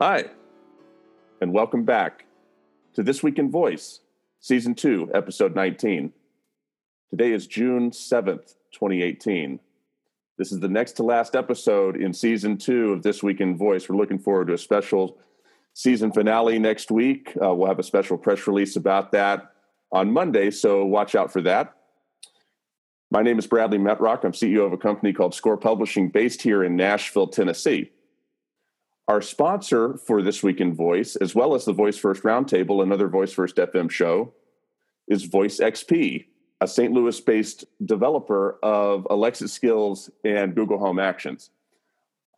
Hi, and welcome back to This Week in Voice, Season 2, Episode 19. Today is June 7th, 2018. This is the next to last episode in Season 2 of This Week in Voice. We're looking forward to a special season finale next week. Uh, we'll have a special press release about that on Monday, so watch out for that. My name is Bradley Metrock. I'm CEO of a company called Score Publishing based here in Nashville, Tennessee. Our sponsor for This Week in Voice, as well as the Voice First Roundtable, another Voice First FM show, is Voice XP, a St. Louis based developer of Alexa skills and Google Home Actions.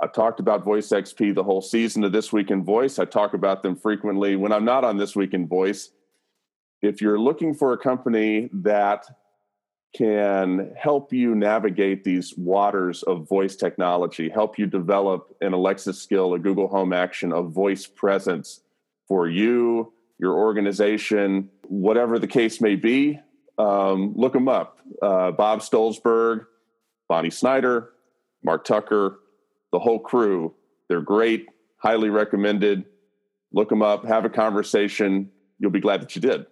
I've talked about Voice XP the whole season of This Week in Voice. I talk about them frequently when I'm not on This Week in Voice. If you're looking for a company that can help you navigate these waters of voice technology, help you develop an Alexa skill, a Google Home action, a voice presence for you, your organization, whatever the case may be. Um, look them up. Uh, Bob Stolzberg, Bonnie Snyder, Mark Tucker, the whole crew. They're great, highly recommended. Look them up, have a conversation. You'll be glad that you did.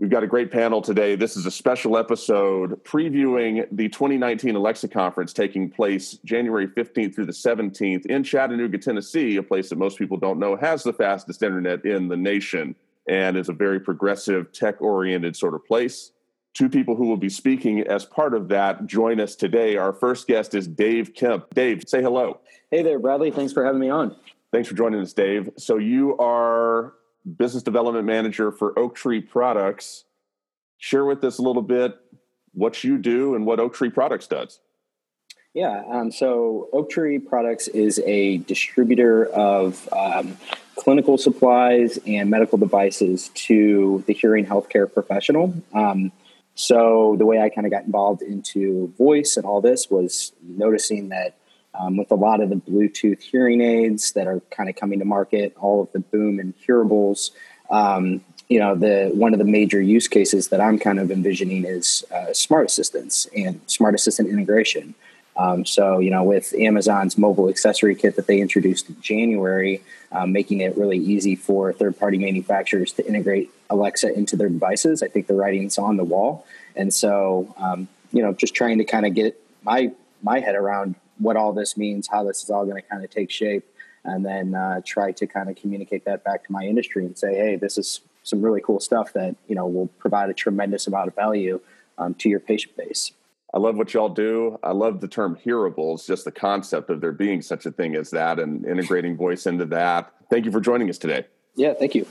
We've got a great panel today. This is a special episode previewing the 2019 Alexa Conference taking place January 15th through the 17th in Chattanooga, Tennessee, a place that most people don't know has the fastest internet in the nation and is a very progressive, tech oriented sort of place. Two people who will be speaking as part of that join us today. Our first guest is Dave Kemp. Dave, say hello. Hey there, Bradley. Thanks for having me on. Thanks for joining us, Dave. So, you are business development manager for Oak Tree Products. Share with us a little bit what you do and what Oak Tree Products does. Yeah, um, so Oak Tree Products is a distributor of um, clinical supplies and medical devices to the hearing healthcare professional. Um, so the way I kind of got involved into voice and all this was noticing that um, with a lot of the Bluetooth hearing aids that are kind of coming to market, all of the boom and hearables. Um, you know, the one of the major use cases that I'm kind of envisioning is uh, smart assistants and smart assistant integration. Um, so, you know, with Amazon's mobile accessory kit that they introduced in January, um, making it really easy for third party manufacturers to integrate Alexa into their devices, I think the writing's on the wall. And so, um, you know, just trying to kind of get my my head around what all this means, how this is all going to kind of take shape, and then uh, try to kind of communicate that back to my industry and say, hey, this is some really cool stuff that you know will provide a tremendous amount of value um, to your patient base. I love what y'all do. I love the term hearables, just the concept of there being such a thing as that and integrating voice into that. Thank you for joining us today. Yeah, thank you.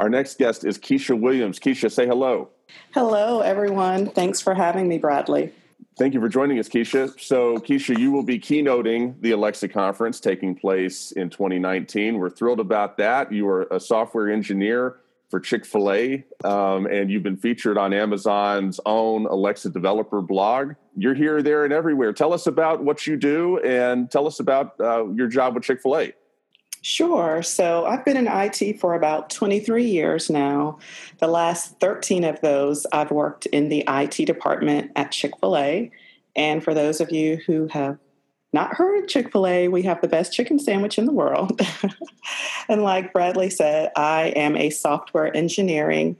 Our next guest is Keisha Williams. Keisha, say hello. Hello, everyone. Thanks for having me, Bradley. Thank you for joining us, Keisha. So, Keisha, you will be keynoting the Alexa conference taking place in 2019. We're thrilled about that. You are a software engineer for Chick fil A, um, and you've been featured on Amazon's own Alexa developer blog. You're here, there, and everywhere. Tell us about what you do and tell us about uh, your job with Chick fil A. Sure. So I've been in IT for about 23 years now. The last 13 of those, I've worked in the IT department at Chick fil A. And for those of you who have not heard Chick fil A, we have the best chicken sandwich in the world. and like Bradley said, I am a software engineering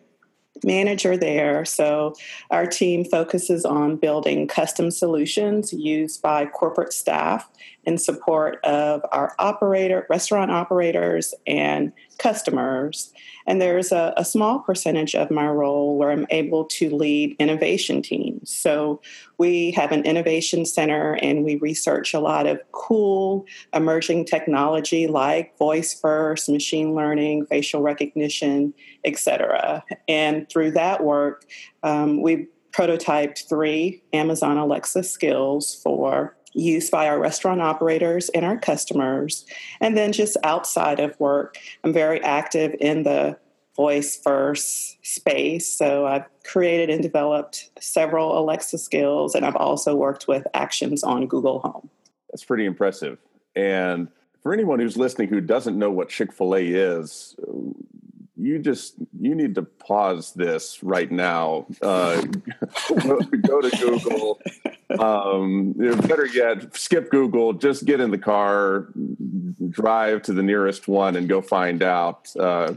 manager there. So our team focuses on building custom solutions used by corporate staff in support of our operator, restaurant operators and customers. And there's a, a, small percentage of my role where I'm able to lead innovation teams. So we have an innovation center and we research a lot of cool emerging technology like voice first, machine learning, facial recognition, etc. And through that work, um, we prototyped three Amazon Alexa skills for used by our restaurant operators and our customers. And then just outside of work, I'm very active in the voice first space. So I've created and developed several Alexa skills, and I've also worked with actions on Google Home. That's pretty impressive. And for anyone who's listening who doesn't know what Chick fil A is, you just you need to pause this right now uh, go to google um, better yet skip google just get in the car drive to the nearest one and go find out. Uh,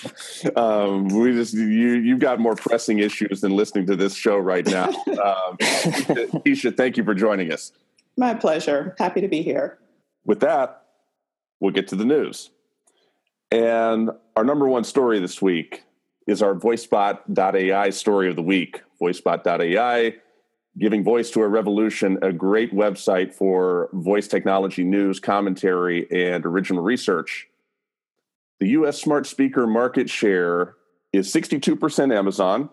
um, we just you you've got more pressing issues than listening to this show right now. Um, Keisha, thank you for joining us. My pleasure. Happy to be here. With that, we'll get to the news. And our number one story this week is our VoiceBot.ai story of the week. VoiceBot.ai giving voice to a revolution, a great website for voice technology news, commentary, and original research. The US smart speaker market share is 62% Amazon,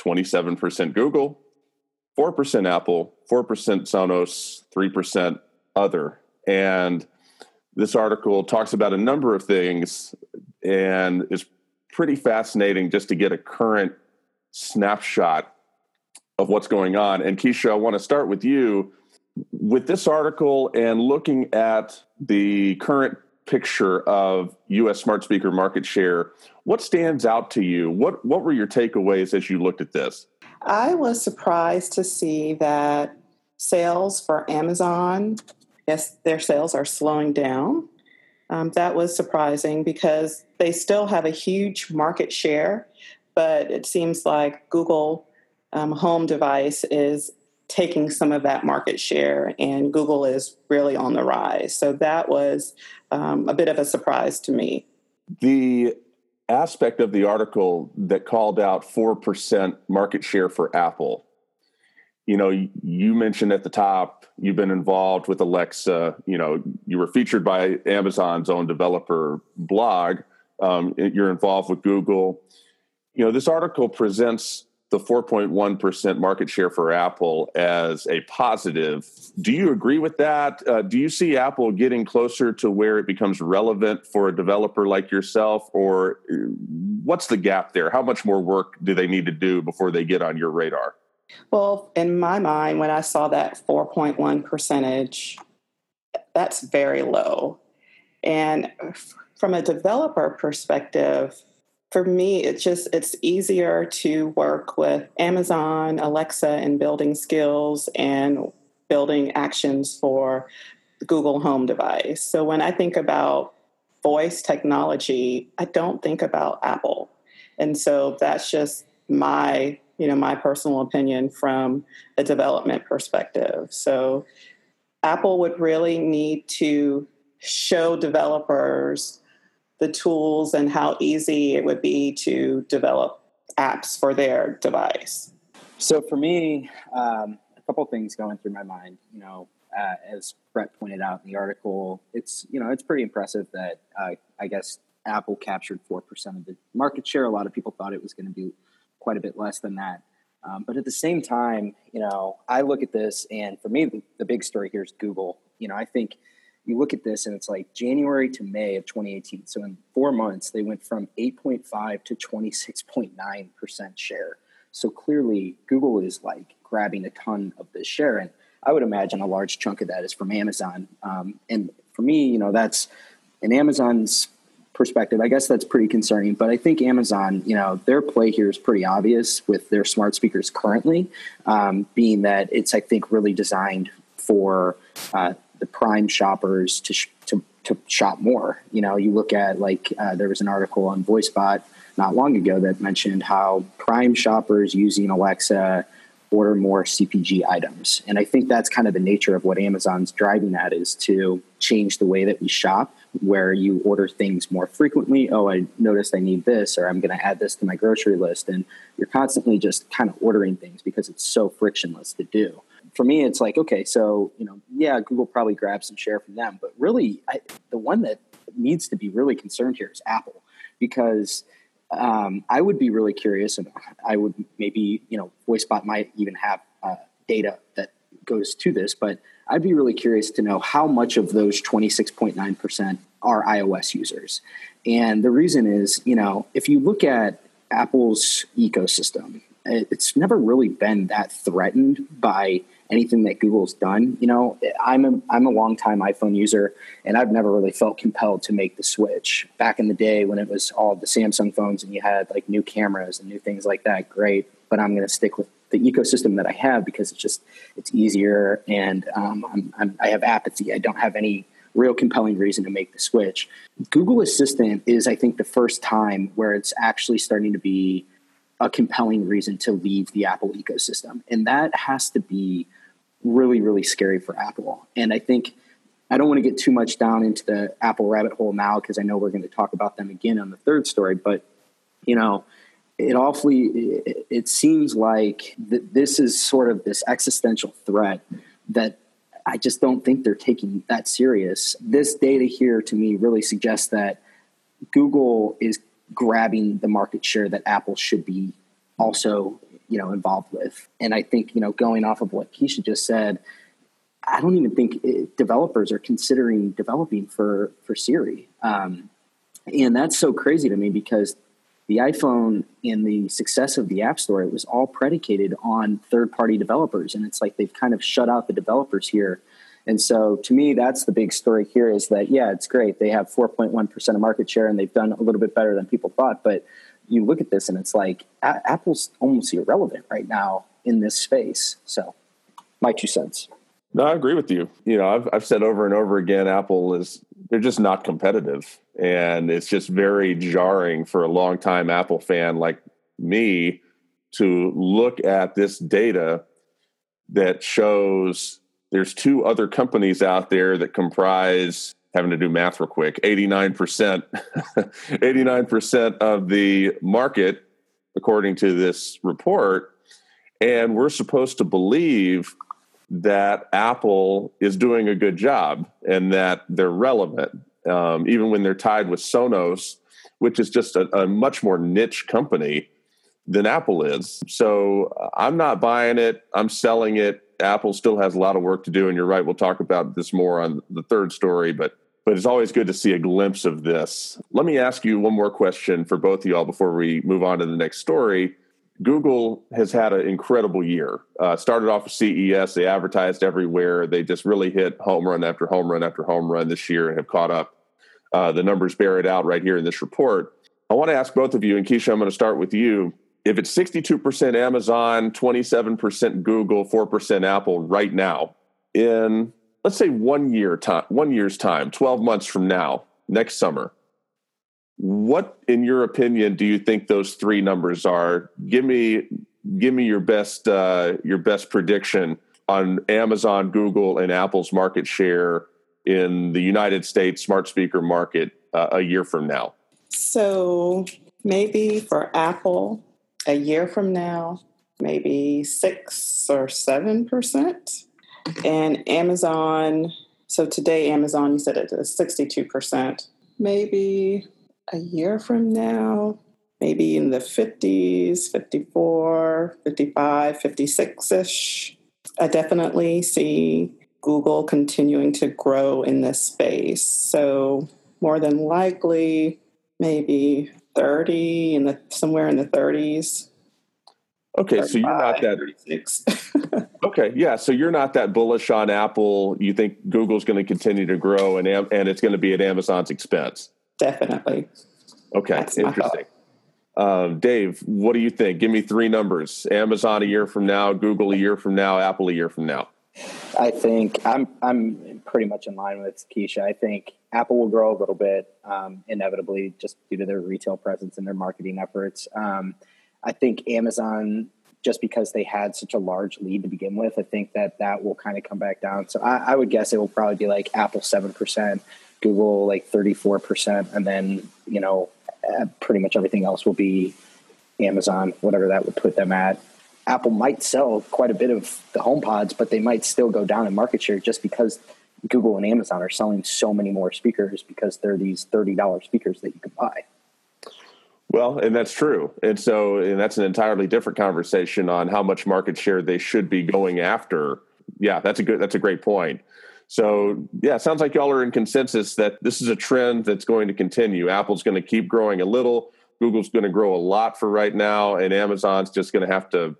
27% Google, 4% Apple, 4% Sonos, 3% other. And this article talks about a number of things and is pretty fascinating just to get a current snapshot of what's going on. And Keisha, I want to start with you. With this article and looking at the current picture of US smart speaker market share, what stands out to you? What what were your takeaways as you looked at this? I was surprised to see that sales for Amazon, yes, their sales are slowing down. Um, that was surprising because they still have a huge market share, but it seems like Google um, home device is taking some of that market share, and Google is really on the rise. So that was um, a bit of a surprise to me. The aspect of the article that called out 4% market share for Apple. You know, you mentioned at the top you've been involved with Alexa. You know, you were featured by Amazon's own developer blog. Um, you're involved with Google. You know, this article presents the 4.1% market share for Apple as a positive. Do you agree with that? Uh, do you see Apple getting closer to where it becomes relevant for a developer like yourself? Or uh, what's the gap there? How much more work do they need to do before they get on your radar? Well, in my mind, when I saw that 4.1 percentage, that's very low. And from a developer perspective, for me it's just it's easier to work with amazon alexa and building skills and building actions for google home device so when i think about voice technology i don't think about apple and so that's just my you know my personal opinion from a development perspective so apple would really need to show developers the tools and how easy it would be to develop apps for their device? So for me, um, a couple things going through my mind. You know, uh, as Bret pointed out in the article, it's you know it's pretty impressive that uh, I guess Apple captured four percent of the market share. A lot of people thought it was going to be quite a bit less than that. Um, but at the same time, you know, I look at this, and for me, the, the big story here is Google. You know, I think you look at this and it's like January to May of 2018. So in four months, they went from 8.5 to 26.9% share. So clearly, Google is like grabbing a ton of this share. And I would imagine a large chunk of that is from Amazon. Um, and for me, you know, that's in Amazon's perspective, I guess that's pretty concerning. But I think Amazon, you know, their play here is pretty obvious with their smart speakers currently, um, being that it's, I think, really designed for uh, the prime shoppers to, sh- to, to shop more. You know, you look at like uh, there was an article on VoiceBot not long ago that mentioned how prime shoppers using Alexa order more CPG items. And I think that's kind of the nature of what Amazon's driving at is to change the way that we shop, where you order things more frequently. Oh, I noticed I need this, or I'm going to add this to my grocery list. And you're constantly just kind of ordering things because it's so frictionless to do for me, it's like, okay, so, you know, yeah, Google probably grabs some share from them, but really, I, the one that needs to be really concerned here is Apple because um, I would be really curious, and I would maybe, you know, VoiceBot might even have uh, data that goes to this, but I'd be really curious to know how much of those 26.9% are iOS users. And the reason is, you know, if you look at Apple's ecosystem, it's never really been that threatened by anything that Google's done. You know, I'm a I'm a longtime iPhone user, and I've never really felt compelled to make the switch. Back in the day when it was all the Samsung phones and you had like new cameras and new things like that, great. But I'm going to stick with the ecosystem that I have because it's just it's easier, and um, I'm, I'm, I have apathy. I don't have any real compelling reason to make the switch. Google Assistant is, I think, the first time where it's actually starting to be a compelling reason to leave the Apple ecosystem. And that has to be really, really scary for Apple. And I think I don't want to get too much down into the Apple rabbit hole now because I know we're going to talk about them again on the third story. But, you know, it awfully, it, seems like th- this is sort of this existential threat that I just don't think they're taking that serious. This data here to me really suggests that Google is grabbing the market share that Apple should be also, you know, involved with. And I think, you know, going off of what Keisha just said, I don't even think it, developers are considering developing for for Siri. Um, and that's so crazy to me because the iPhone and the success of the App Store it was all predicated on third party developers, and it's like they've kind of shut out the developers here and so to me, that's the big story here is that, yeah, it's great. They have 4.1% of market share and they've done a little bit better than people thought. But you look at this and it's like a- Apple's almost irrelevant right now in this space. So my two cents. No, I agree with you. You know, I've, I've said over and over again, Apple is, they're just not competitive. And it's just very jarring for a long time Apple fan like me to look at this data that shows there's two other companies out there that comprise having to do math real quick 89% 89% of the market according to this report and we're supposed to believe that apple is doing a good job and that they're relevant um, even when they're tied with sonos which is just a, a much more niche company than apple is so i'm not buying it i'm selling it Apple still has a lot of work to do, and you're right. We'll talk about this more on the third story, but but it's always good to see a glimpse of this. Let me ask you one more question for both of y'all before we move on to the next story. Google has had an incredible year. Uh, started off with CES, they advertised everywhere. They just really hit home run after home run after home run this year and have caught up. Uh, the numbers bear it out right here in this report. I want to ask both of you, and Keisha, I'm going to start with you if it's 62% Amazon, 27% Google, 4% Apple right now, in let's say one year time, one year's time, 12 months from now, next summer, what in your opinion do you think those three numbers are? Give me give me your best uh, your best prediction on Amazon, Google, and Apple's market share in the United States smart speaker market uh, a year from now. So maybe for Apple, a year from now, maybe six or seven percent. And Amazon, so today, Amazon, you said it is 62%. Maybe a year from now, maybe in the 50s, 54, 55, 56 ish. I definitely see Google continuing to grow in this space. So, more than likely, maybe 30 in the somewhere in the 30s. Okay, so you're not that. okay, yeah, so you're not that bullish on Apple. You think Google's going to continue to grow, and and it's going to be at Amazon's expense. Definitely. Okay, That's interesting. Um, Dave, what do you think? Give me three numbers: Amazon a year from now, Google a year from now, Apple a year from now. I think I'm I'm pretty much in line with Keisha. I think Apple will grow a little bit, um, inevitably, just due to their retail presence and their marketing efforts. Um, I think Amazon, just because they had such a large lead to begin with, I think that that will kind of come back down. So I, I would guess it will probably be like Apple seven percent, Google like thirty four percent, and then you know uh, pretty much everything else will be Amazon, whatever that would put them at. Apple might sell quite a bit of the HomePods, but they might still go down in market share just because Google and Amazon are selling so many more speakers because they're these $30 speakers that you can buy. Well, and that's true. And so, and that's an entirely different conversation on how much market share they should be going after. Yeah, that's a good, that's a great point. So, yeah, it sounds like y'all are in consensus that this is a trend that's going to continue. Apple's going to keep growing a little, Google's going to grow a lot for right now, and Amazon's just going to have to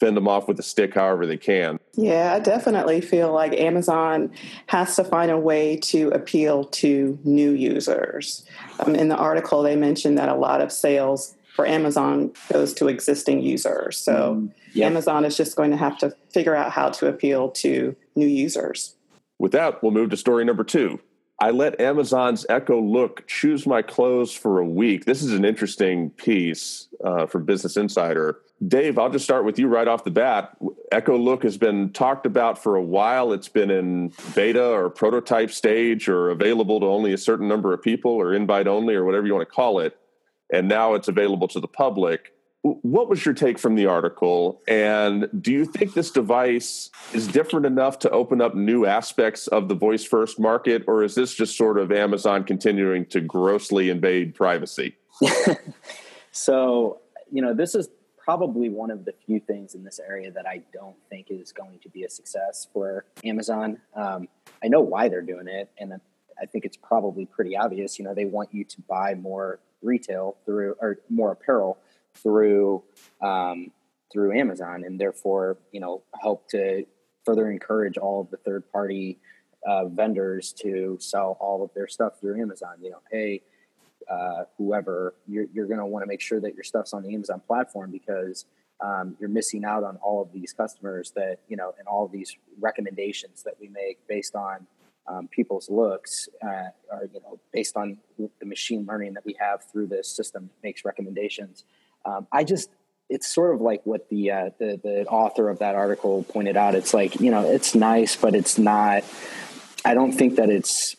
fend them off with a stick however they can. Yeah, I definitely feel like Amazon has to find a way to appeal to new users. Um, in the article, they mentioned that a lot of sales for Amazon goes to existing users. So mm, yep. Amazon is just going to have to figure out how to appeal to new users. With that, we'll move to story number two. I let Amazon's Echo Look choose my clothes for a week. This is an interesting piece uh, for Business Insider. Dave, I'll just start with you right off the bat. Echo Look has been talked about for a while. It's been in beta or prototype stage or available to only a certain number of people or invite only or whatever you want to call it. And now it's available to the public. What was your take from the article? And do you think this device is different enough to open up new aspects of the voice first market? Or is this just sort of Amazon continuing to grossly invade privacy? so, you know, this is probably one of the few things in this area that I don't think is going to be a success for Amazon. Um, I know why they're doing it, and I think it's probably pretty obvious. You know, they want you to buy more retail through or more apparel through um, through Amazon, and therefore, you know, help to further encourage all of the third party uh, vendors to sell all of their stuff through Amazon. You know, hey, uh, whoever, you're, you're going to want to make sure that your stuff's on the Amazon platform because um, you're missing out on all of these customers that, you know, and all of these recommendations that we make based on um, people's looks uh, or, you know, based on the machine learning that we have through this system that makes recommendations. Um, I just, it's sort of like what the, uh, the the author of that article pointed out. It's like you know, it's nice, but it's not. I don't think that it's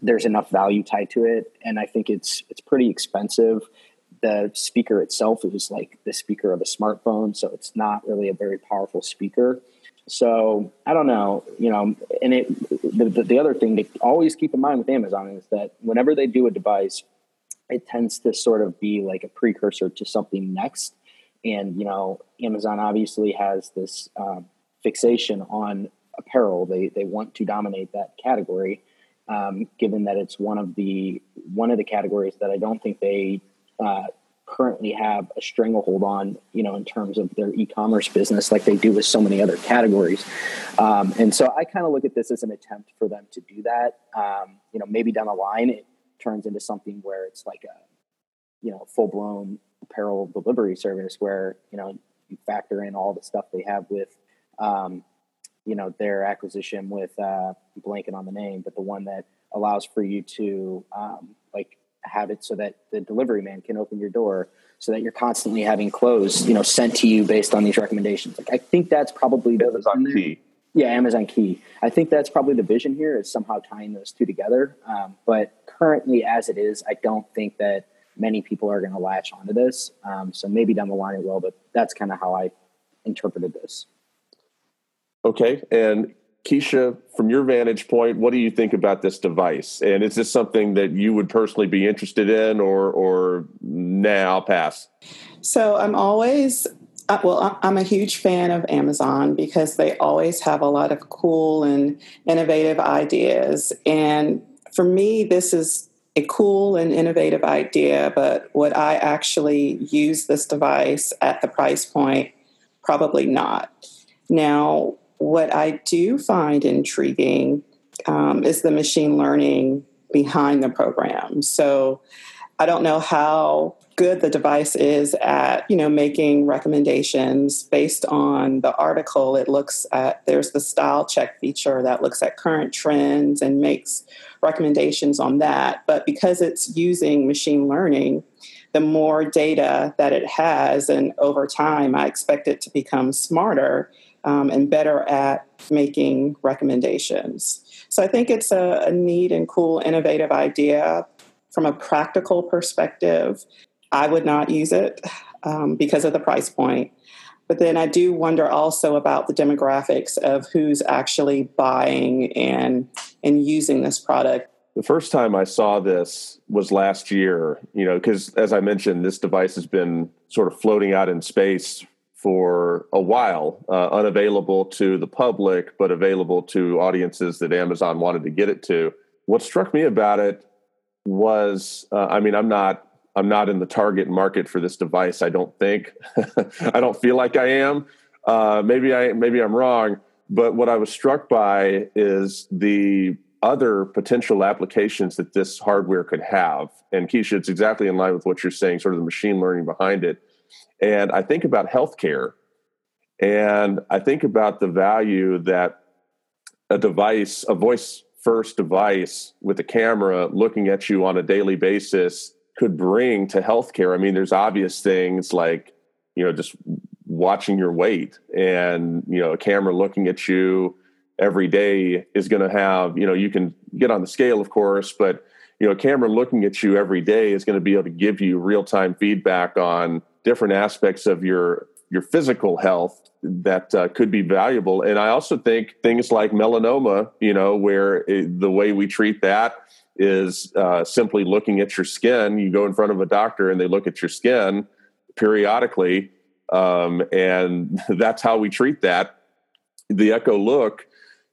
there's enough value tied to it, and I think it's it's pretty expensive. The speaker itself is like the speaker of a smartphone, so it's not really a very powerful speaker. So I don't know, you know, and it the, the other thing to always keep in mind with Amazon is that whenever they do a device, it tends to sort of be like a precursor to something next. And you know, Amazon obviously has this um, fixation on apparel. They they want to dominate that category, um, given that it's one of the one of the categories that I don't think they uh, currently have a stranglehold on, you know, in terms of their e-commerce business, like they do with so many other categories. Um, and so I kind of look at this as an attempt for them to do that. Um, you know, maybe down the line it turns into something where it's like a, you know, full blown apparel delivery service where you know you factor in all the stuff they have with um, you know their acquisition with uh, blanking on the name, but the one that allows for you to um, like have it so that the delivery man can open your door so that you're constantly having clothes you know sent to you based on these recommendations. Like i think that's probably the amazon key yeah amazon key i think that's probably the vision here is somehow tying those two together um, but currently as it is i don't think that many people are going to latch onto this um, so maybe down the line it will but that's kind of how i interpreted this Okay. And Keisha, from your vantage point, what do you think about this device? And is this something that you would personally be interested in, or or now nah, pass? So I'm always uh, well. I'm a huge fan of Amazon because they always have a lot of cool and innovative ideas. And for me, this is a cool and innovative idea. But would I actually use this device at the price point? Probably not. Now, what I do find intriguing um, is the machine learning behind the program. So I don't know how good the device is at you know making recommendations based on the article it looks at there's the style check feature that looks at current trends and makes recommendations on that but because it's using machine learning the more data that it has and over time i expect it to become smarter um, and better at making recommendations. So I think it's a, a neat and cool, innovative idea. From a practical perspective, I would not use it um, because of the price point. But then I do wonder also about the demographics of who's actually buying and and using this product. The first time I saw this was last year, you know, because as I mentioned, this device has been sort of floating out in space for a while, uh, unavailable to the public, but available to audiences that Amazon wanted to get it to. What struck me about it was, uh, I mean, I'm not, I'm not in the target market for this device. I don't think, I don't feel like I am. Uh, maybe I, maybe I'm wrong. But what I was struck by is the other potential applications that this hardware could have. And Keisha, it's exactly in line with what you're saying, sort of the machine learning behind it and I think about healthcare, and I think about the value that a device, a voice first device with a camera looking at you on a daily basis could bring to healthcare. I mean, there's obvious things like, you know, just watching your weight and, you know, a camera looking at you every day is going to have, you know, you can get on the scale, of course, but, you know, a camera looking at you every day is going to be able to give you real time feedback on different aspects of your your physical health that uh, could be valuable. And I also think things like melanoma, you know, where it, the way we treat that is uh, simply looking at your skin. You go in front of a doctor and they look at your skin periodically, um, and that's how we treat that. The echo look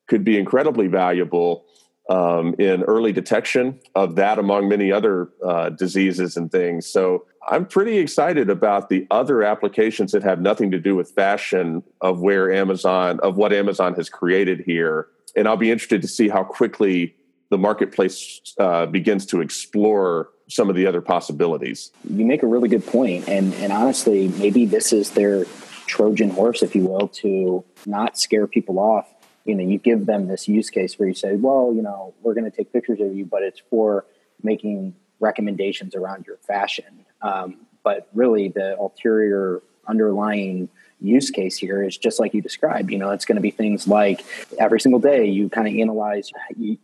could be incredibly valuable um, in early detection of that, among many other uh, diseases and things. So I'm pretty excited about the other applications that have nothing to do with fashion of where Amazon, of what Amazon has created here. And I'll be interested to see how quickly the marketplace uh, begins to explore some of the other possibilities. You make a really good point, and and honestly, maybe this is their Trojan horse, if you will, to not scare people off. You know, you give them this use case where you say, "Well, you know, we're going to take pictures of you, but it's for making recommendations around your fashion." Um, but really, the ulterior underlying use case here is just like you described. You know, it's going to be things like every single day you kind of analyze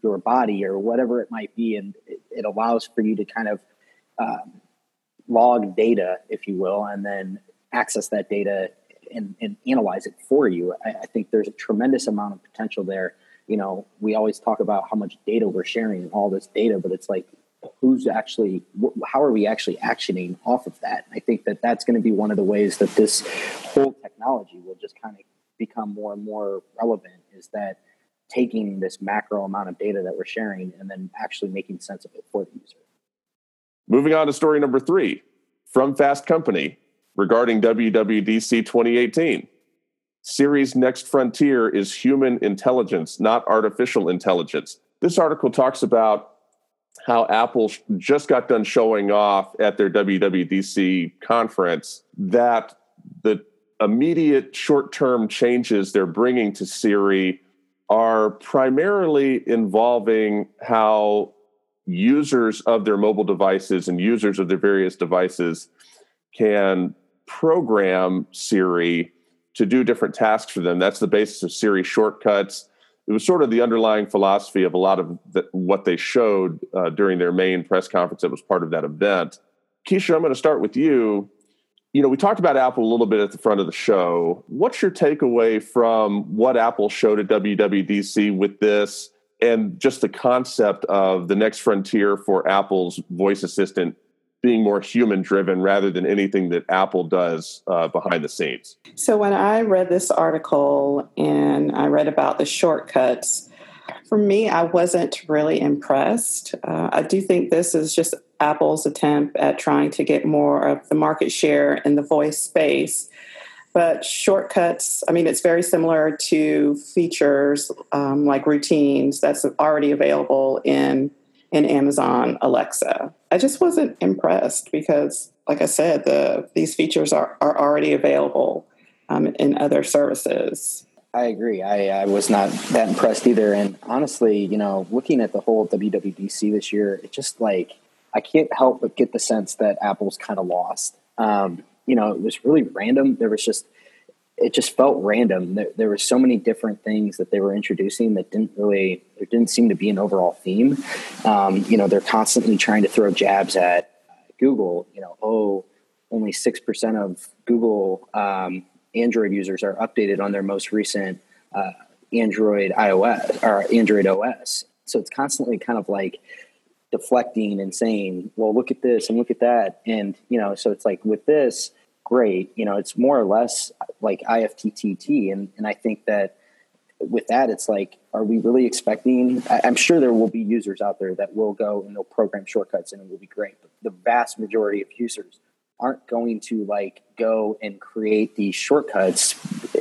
your body or whatever it might be, and it, allows for you to kind of um, log data, if you will, and then access that data and, and analyze it for you. I, I, think there's a tremendous amount of potential there. You know, we always talk about how much data we're sharing, all this data, but it's like who's actually how are we actually actioning off of that? I think that that's going to be one of the ways that this whole technology will just kind of become more and more relevant is that taking this macro amount of data that we're sharing and then actually making sense of it for the user. Moving on to story number three from fast company regarding wwdc 2018 Siri's next frontier is human intelligence, not artificial intelligence. This article talks about how Apple just got done showing off at their WWDC conference that the immediate short term changes they're bringing to Siri are primarily involving how users of their mobile devices and users of their various devices can program Siri to do different tasks for them. That's the basis of Siri shortcuts it was sort of the underlying philosophy of a lot of the, what they showed uh, during their main press conference that was part of that event. Keisha, I'm going to start with you. You know, we talked about Apple a little bit at the front of the show. What's your takeaway from what Apple showed at WWDC with this and just the concept of the next frontier for Apple's voice assistant being more human driven rather than anything that Apple does uh, behind the scenes. So, when I read this article and I read about the shortcuts, for me, I wasn't really impressed. Uh, I do think this is just Apple's attempt at trying to get more of the market share in the voice space. But shortcuts, I mean, it's very similar to features um, like routines that's already available in in Amazon Alexa. I just wasn't impressed because, like I said, the these features are, are already available um, in other services. I agree. I, I was not that impressed either. And honestly, you know, looking at the whole WWDC this year, it just like I can't help but get the sense that Apple's kind of lost. Um, you know, it was really random. There was just it just felt random. There, there, were so many different things that they were introducing that didn't really, there didn't seem to be an overall theme. Um, you know, they're constantly trying to throw jabs at Google. You know, oh, only six percent of Google um, Android users are updated on their most recent uh, Android iOS or Android OS. So it's constantly kind of like deflecting and saying, "Well, look at this and look at that," and you know, so it's like with this great. You know, it's more or less like IFTTT, and and I think that with that, it's like, are we really expecting? I, am sure there will be users out there that will go and they'll program shortcuts and it will be great. But the vast majority of users aren't going to like go and create these shortcuts.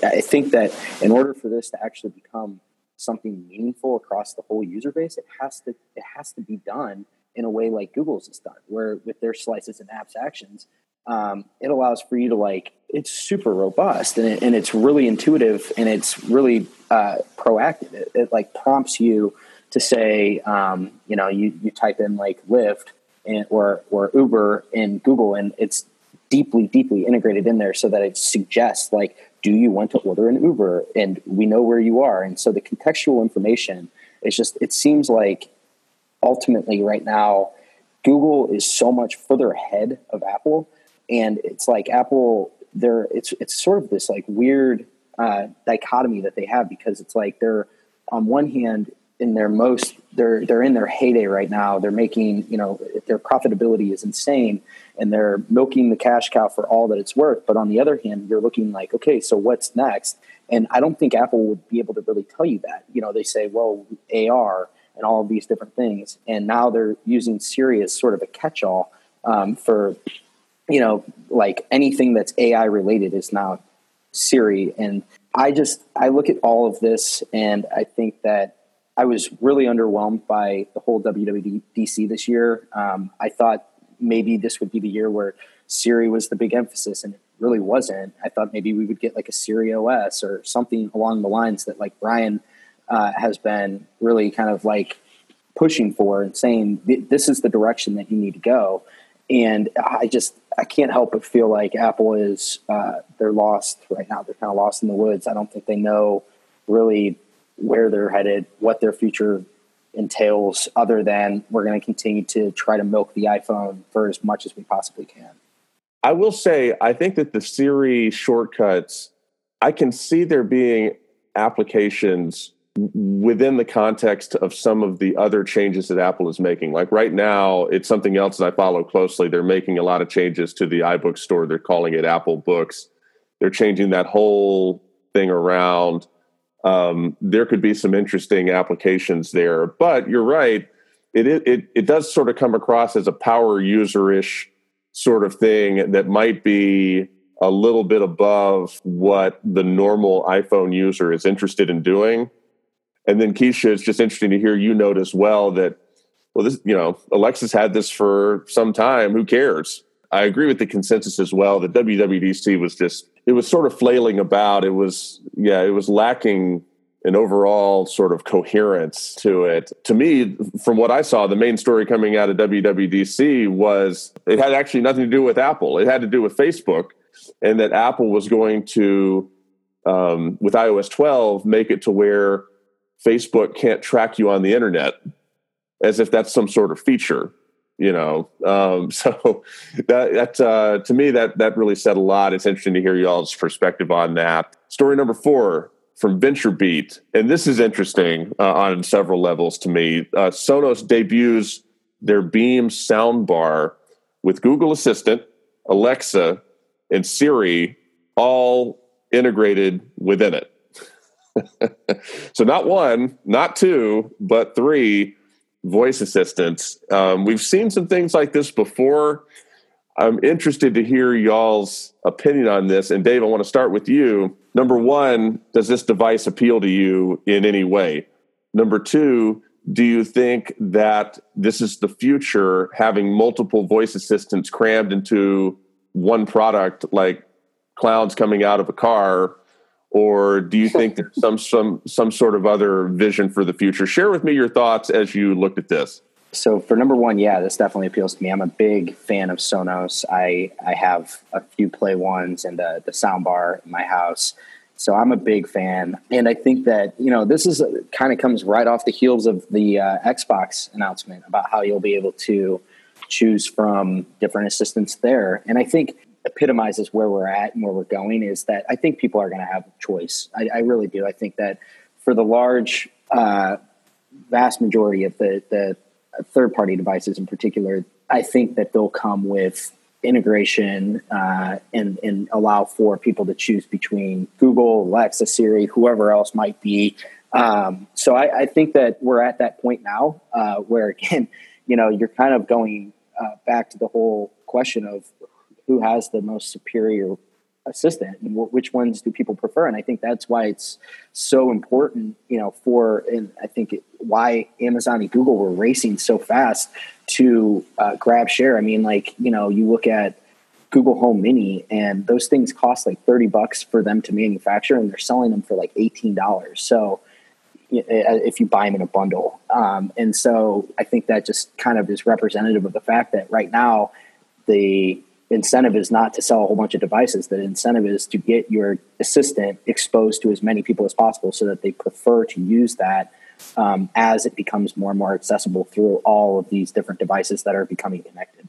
I think that in order for this to actually become something meaningful across the whole user base, it has to it has to be done in a way like Google's has done, where with their slices and apps actions, um, it allows for you to like it's super robust and, it, and it's really intuitive and it's really uh, proactive it, it, like prompts you to say, um, you know, you, you type in like Lyft and, or, or Uber in Google and it's deeply, deeply integrated in there so that it suggests like, do you want to order an Uber? And we know where you are. And so the contextual information is just, it seems like ultimately right now, Google is so much further ahead of Apple. And it's like Apple, they're, it's, it's sort of this like weird uh, dichotomy that they have because it's like they're on one hand in their most they're they're in their heyday right now. They're making you know their profitability is insane, and they're milking the cash cow for all that it's worth. But on the other hand, you're looking like okay, so what's next? And I don't think Apple would be able to really tell you that. You know, they say well AR and all of these different things, and now they're using Siri as sort of a catch-all um, for you know like anything that's AI related is now Siri. And I just I look at all of this and I think that I was really underwhelmed by the whole WWDC this year. Um, I thought maybe this would be the year where Siri was the big emphasis, and it really wasn't. I thought maybe we would get like a Siri OS or something along the lines that like Brian uh, has been really kind of like pushing for and saying this is the direction that you need to go. And I just I can't help but feel like Apple is uh, they're lost right now. They're kind of lost in the woods. I don't think they know really where they're headed, what their future entails, other than we're going to continue to try to milk the iPhone for as much as we possibly can. I will say, I think that the Siri shortcuts, I can see there being applications within the context of some of the other changes that Apple is making. Like right now, it's something else that I follow closely. They're making a lot of changes to the iBook store. They're calling it Apple Books. They're changing that whole thing around. Um, there could be some interesting applications there. But you're right. It, it, it does sort of come across as a power user-ish sort of thing that might be a little bit above what the normal iPhone user is interested in doing and then Keisha, it's just interesting to hear you note as well that, well, this, you know, Alexa's had this for some time. Who cares? I agree with the consensus as well that WWDC was just, it was sort of flailing about. It was, yeah, it was lacking an overall sort of coherence to it. To me, from what I saw, the main story coming out of WWDC was it had actually nothing to do with Apple. It had to do with Facebook, and that Apple was going to, um, with iOS 12, make it to where Facebook can't track you on the internet as if that's some sort of feature, you know. Um, so that, that uh, to me that that really said a lot. It's interesting to hear y'all's perspective on that. Story number four from VentureBeat, and this is interesting uh, on several levels to me. Uh, Sonos debuts their Beam soundbar with Google Assistant, Alexa, and Siri all integrated within it. so not one, not two, but three voice assistants. Um, we've seen some things like this before. I'm interested to hear y'all's opinion on this. And Dave, I want to start with you. Number one, does this device appeal to you in any way? Number two, do you think that this is the future, having multiple voice assistants crammed into one product, like clowns coming out of a car or do you think there's some some some sort of other vision for the future? Share with me your thoughts as you looked at this. So for number one, yeah, this definitely appeals to me. I'm a big fan of Sonos. I I have a few Play Ones and the the soundbar in my house. So I'm a big fan, and I think that you know this is kind of comes right off the heels of the uh, Xbox announcement about how you'll be able to choose from different assistants there. And I think epitomizes where we're at and where we're going is that I think people are going to have a choice. I, I, really do. I think that for the large, uh, vast majority of the, the third party devices in particular, I think that they'll come with integration uh, and, and allow for people to choose between Google, Alexa, Siri, whoever else might be. Um, so I, I, think that we're at that point now uh, where, again, you know, you're kind of going uh, back to the whole question of who has the most superior assistant and which ones do people prefer? And i think that's why it's so important you know for and i think it, why amazon and google were racing so fast to uh, grab share. I mean like you know you look at google home mini and those things cost like 30 bucks for them to manufacture and they're selling them for like $18 so if you buy them in a bundle. Um, and so I think that just kind of is representative of the fact that right now the incentive is not to sell a whole bunch of devices. The incentive is to get your assistant exposed to as many people as possible so that they prefer to use that um, as it becomes more and more accessible through all of these different devices that are becoming connected.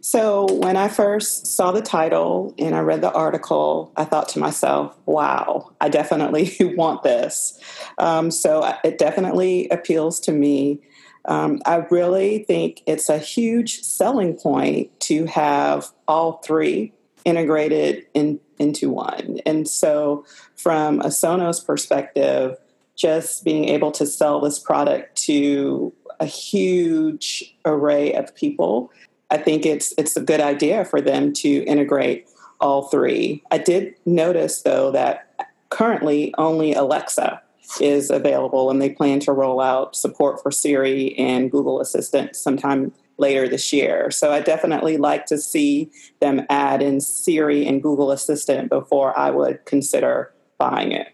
So, when I first saw the title and I read the article, I thought to myself, wow, I definitely want this. Um, so, it definitely appeals to me. Um, I really think it's a huge selling point to have all three integrated in, into one. And so, from a Sonos perspective, just being able to sell this product to a huge array of people, I think it's it's a good idea for them to integrate all three. I did notice though that currently only Alexa is available and they plan to roll out support for Siri and Google Assistant sometime later this year. So I definitely like to see them add in Siri and Google Assistant before I would consider buying it.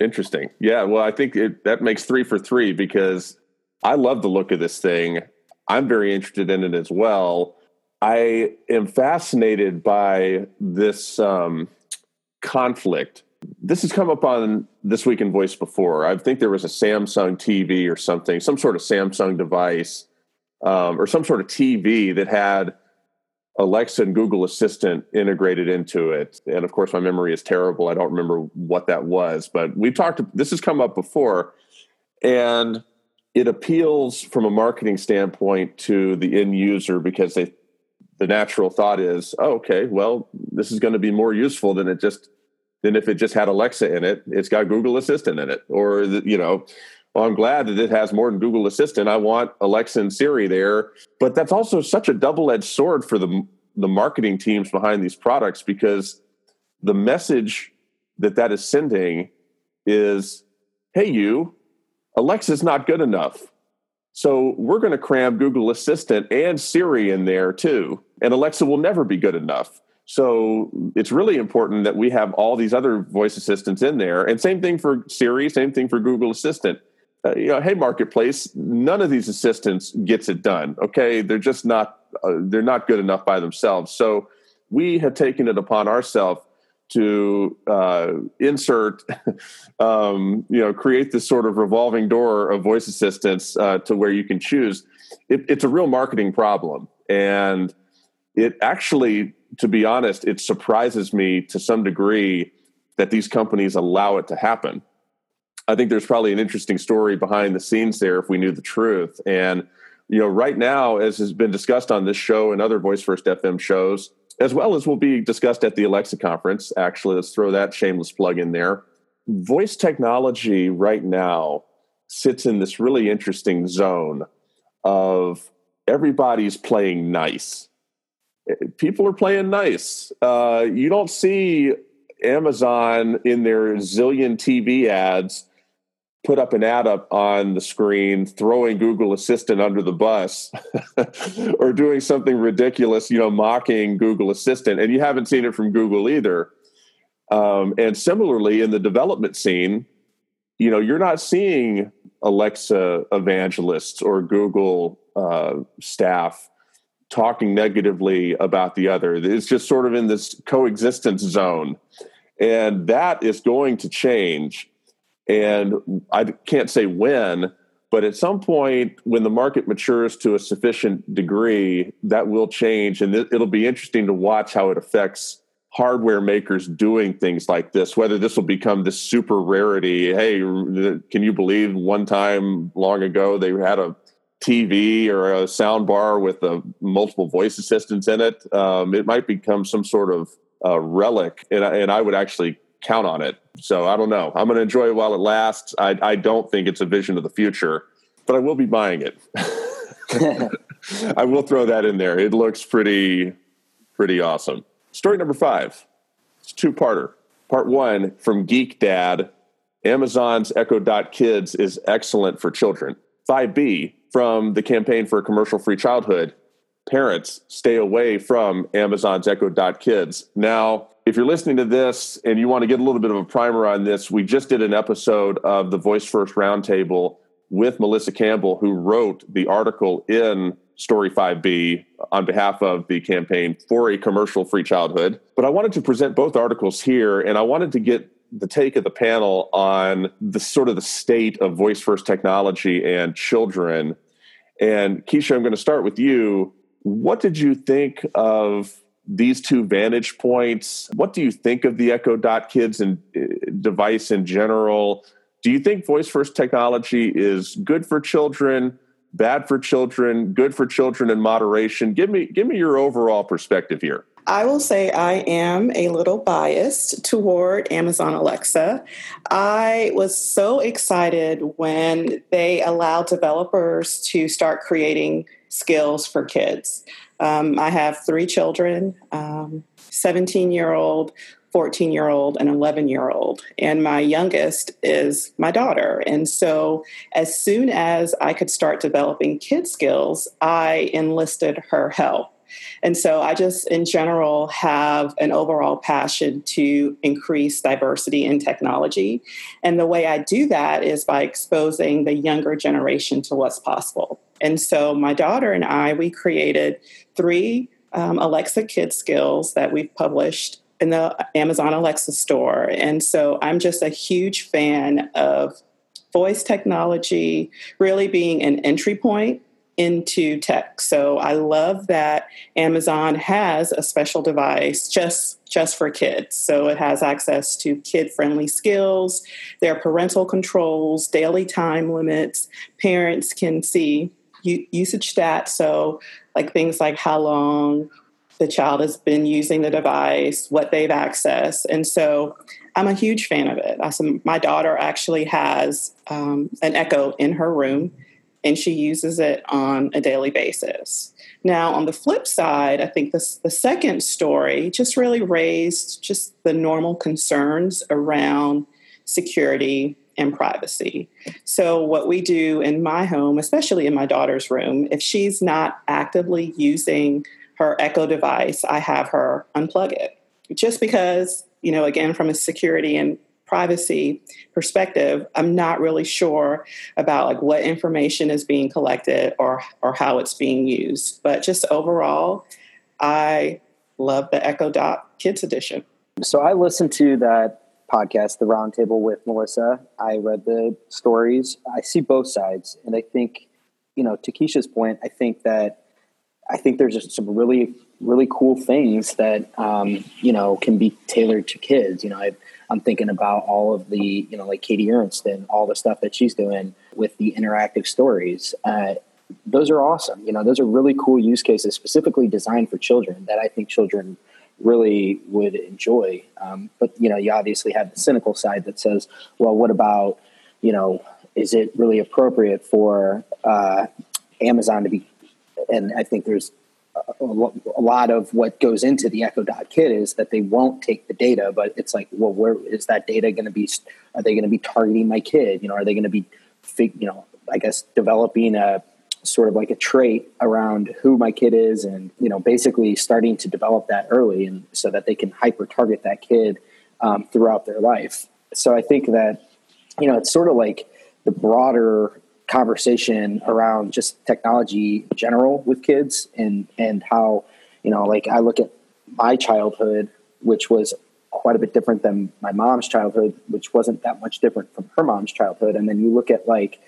Interesting. Yeah, well, I think it, that makes three for three because I love the look of this thing. I'm very interested in it as well. I am fascinated by this um, conflict this has come up on this week in voice before. I think there was a samsung tv or something some sort of samsung device um, or some sort of tv that had alexa and google assistant integrated into it. And of course my memory is terrible. I don't remember what that was but we've talked this has come up before. And it appeals from a marketing standpoint to the end user because they the natural thought is oh, okay well this is going to be more useful than it just than if it just had Alexa in it. It's got Google Assistant in it, or you know. Well, I'm glad that it has more than Google Assistant. I want Alexa and Siri there, but that's also such a double-edged sword for the the marketing teams behind these products because the message that that is sending is, "Hey, you, Alexa's not good enough." So we're going to cram Google Assistant and Siri in there too. And Alexa will never be good enough. So it's really important that we have all these other voice assistants in there. And same thing for Siri, same thing for Google Assistant. Uh, you know, hey, marketplace, none of these assistants gets it done. Okay, they're just not uh, they're not good enough by themselves. So we have taken it upon ourselves to uh, insert, um, you know, create this sort of revolving door of voice assistants uh, to where you can choose. It, it's a real marketing problem, and it actually to be honest, it surprises me to some degree that these companies allow it to happen. I think there's probably an interesting story behind the scenes there if we knew the truth. And, you know, right now, as has been discussed on this show and other Voice First FM shows, as well as will be discussed at the Alexa conference, actually, let's throw that shameless plug in there. Voice technology right now sits in this really interesting zone of everybody's playing nice people are playing nice. Uh, you don't see Amazon in their zillion TV ads put up an ad up on the screen throwing Google Assistant under the bus or doing something ridiculous, you know, mocking Google Assistant. And you haven't seen it from Google either. Um, and similarly, in the development scene, you know, you're not seeing Alexa evangelists or Google uh, staff talking negatively about the other. It's just sort of in this coexistence zone. And that is going to change. And I can't say when, but at some point when the market matures to a sufficient degree, that will change. And it'll be interesting to watch how it affects hardware makers doing things like this, whether this will become this super rarity. Hey, can you believe one time long ago they had a TV or a sound bar with a, multiple voice assistants in it, um, it might become some sort of uh, relic, and, and I would actually count on it. So I don't know. I'm going to enjoy it while it lasts. I, I don't think it's a vision of the future, but I will be buying it. I will throw that in there. It looks pretty pretty awesome. Story number five. It's two parter. Part one from Geek Dad. Amazon's Echo Dot Kids is excellent for children. 5B from the campaign for a commercial free childhood parents stay away from amazon's echo dot kids now if you're listening to this and you want to get a little bit of a primer on this, we just did an episode of the Voice First Roundtable with Melissa Campbell, who wrote the article in Story 5B on behalf of the campaign for a commercial free childhood. But I wanted to present both articles here, and I wanted to get the take of the panel on the sort of the state of voice first technology and children. And Keisha, I'm going to start with you. What did you think of these two vantage points. What do you think of the Echo Dot Kids and uh, device in general? Do you think voice first technology is good for children, bad for children, good for children in moderation? Give me give me your overall perspective here. I will say I am a little biased toward Amazon Alexa. I was so excited when they allowed developers to start creating skills for kids. Um, I have three children 17 um, year old, 14 year old, and 11 year old. And my youngest is my daughter. And so, as soon as I could start developing kid skills, I enlisted her help. And so I just, in general, have an overall passion to increase diversity in technology. And the way I do that is by exposing the younger generation to what's possible. And so my daughter and I, we created three um, Alexa Kid skills that we've published in the Amazon Alexa store. And so I'm just a huge fan of voice technology really being an entry point into tech. So I love that Amazon has a special device just just for kids. So it has access to kid-friendly skills, there are parental controls, daily time limits. Parents can see usage stats, so like things like how long the child has been using the device, what they've accessed. And so I'm a huge fan of it. I, my daughter actually has um, an Echo in her room and she uses it on a daily basis. Now, on the flip side, I think this, the second story just really raised just the normal concerns around security and privacy. So, what we do in my home, especially in my daughter's room, if she's not actively using her Echo device, I have her unplug it. Just because, you know, again, from a security and privacy perspective, I'm not really sure about like what information is being collected or or how it's being used. But just overall, I love the Echo Dot Kids Edition. So I listened to that podcast, the Roundtable with Melissa. I read the stories. I see both sides, and I think, you know, to Keisha's point, I think that I think there's just some really really cool things that um, you know can be tailored to kids. You know, I, am thinking about all of the you know like Katie Ernst and all the stuff that she's doing with the interactive stories. Uh, those are awesome. You know, those are really cool use cases specifically designed for children that I think children really would enjoy. Um, but you know, you obviously have the cynical side that says, well, what about you know, is it really appropriate for uh, Amazon to be? And I think there's a, lot of what goes into the Echo Dot kit is that they won't take the data, but it's like, well, where is that data going to be? Are they going to be targeting my kid? You know, are they going to be, you know, I guess developing a sort of like a trait around who my kid is and you know basically starting to develop that early and so that they can hyper target that kid um, throughout their life so i think that you know it's sort of like the broader conversation around just technology general with kids and and how you know like i look at my childhood which was quite a bit different than my mom's childhood which wasn't that much different from her mom's childhood and then you look at like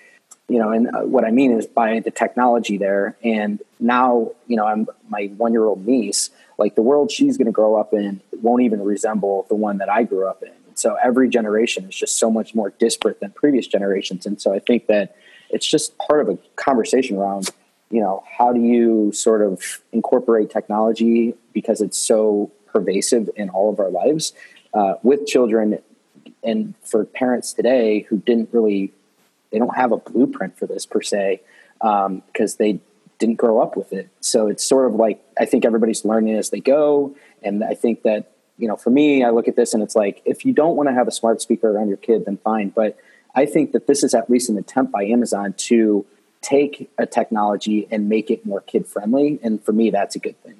you know, and uh, what I mean is by the technology there. And now, you know, I'm my one year old niece, like the world she's going to grow up in won't even resemble the one that I grew up in. So every generation is just so much more disparate than previous generations. And so I think that it's just part of a conversation around, you know, how do you sort of incorporate technology because it's so pervasive in all of our lives uh, with children and for parents today who didn't really they don't have a blueprint for this per se um, because they didn't grow up with it. So it's sort of like I think everybody's learning as they go, and I think that you know for me, I look at this and it's like if you don't want to have a smart speaker around your kid, then fine. But I think that this is at least an attempt by Amazon to take a technology and make it more kid friendly, and for me, that's a good thing.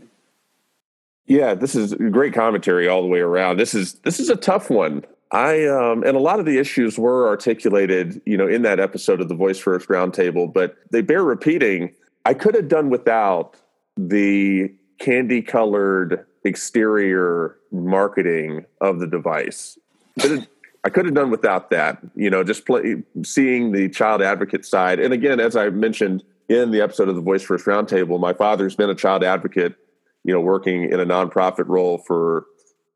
Yeah, this is great commentary all the way around. This is this is a tough one. I um, and a lot of the issues were articulated, you know, in that episode of the Voice First Roundtable, but they bear repeating. I could have done without the candy colored exterior marketing of the device. I could have done without that. You know, just play, seeing the child advocate side. And again, as I mentioned in the episode of the Voice First Roundtable, my father's been a child advocate. You know, working in a nonprofit role for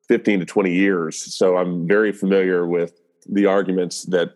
15 to 20 years. So I'm very familiar with the arguments that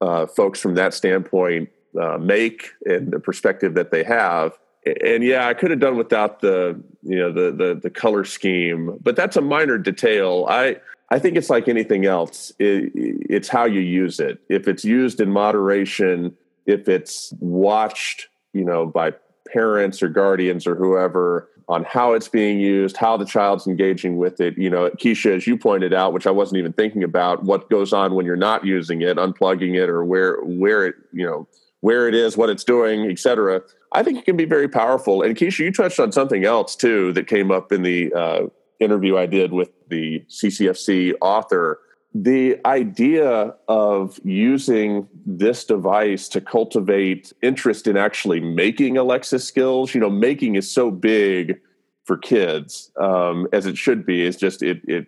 uh, folks from that standpoint uh, make and the perspective that they have. And yeah, I could have done without the you know the the the color scheme, but that's a minor detail. I I think it's like anything else. It, it's how you use it. If it's used in moderation, if it's watched, you know, by parents or guardians or whoever on how it's being used, how the child's engaging with it. You know, Keisha, as you pointed out, which I wasn't even thinking about, what goes on when you're not using it, unplugging it, or where where it, you know, where it is, what it's doing, etc. I think it can be very powerful. And Keisha, you touched on something else too that came up in the uh, interview I did with the CCFC author the idea of using this device to cultivate interest in actually making Alexa skills, you know, making is so big for kids um, as it should be. It's just it it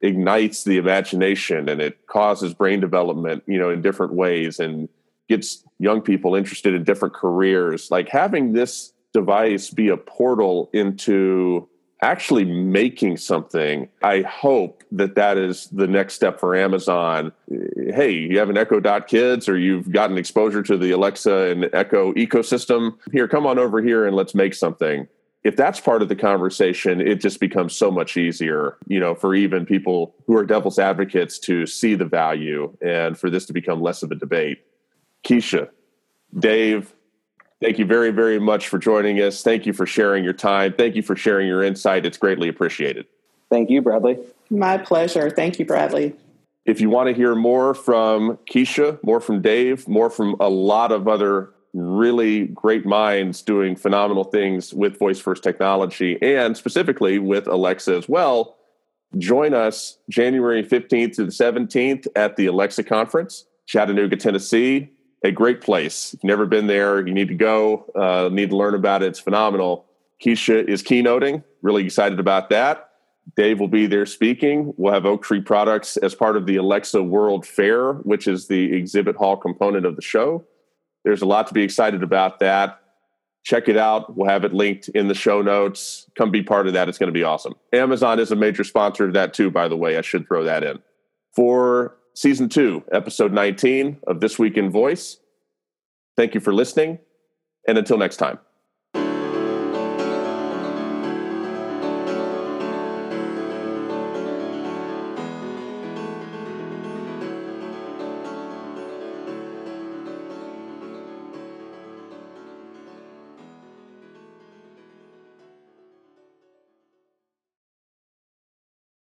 ignites the imagination and it causes brain development, you know, in different ways and gets young people interested in different careers. Like having this device be a portal into actually making something. I hope that that is the next step for Amazon. Hey, you have an Echo Dot Kids or you've gotten exposure to the Alexa and Echo ecosystem. Here, come on over here and let's make something. If that's part of the conversation, it just becomes so much easier, you know, for even people who are devil's advocates to see the value and for this to become less of a debate. Keisha, Dave, Thank you very, very much for joining us. Thank you for sharing your time. Thank you for sharing your insight. It's greatly appreciated. Thank you, Bradley. My pleasure. Thank you, Bradley. If you want to hear more from Keisha, more from Dave, more from a lot of other really great minds doing phenomenal things with voice first technology and specifically with Alexa as well, join us January 15th to the 17th at the Alexa conference, Chattanooga, Tennessee a great place. If you've never been there, you need to go, uh, need to learn about it. It's phenomenal. Keisha is keynoting, really excited about that. Dave will be there speaking. We'll have Oak Tree Products as part of the Alexa World Fair, which is the exhibit hall component of the show. There's a lot to be excited about that. Check it out. We'll have it linked in the show notes. Come be part of that. It's going to be awesome. Amazon is a major sponsor of that too, by the way. I should throw that in. For season two, episode 19 of This Week in Voice. Thank you for listening, and until next time.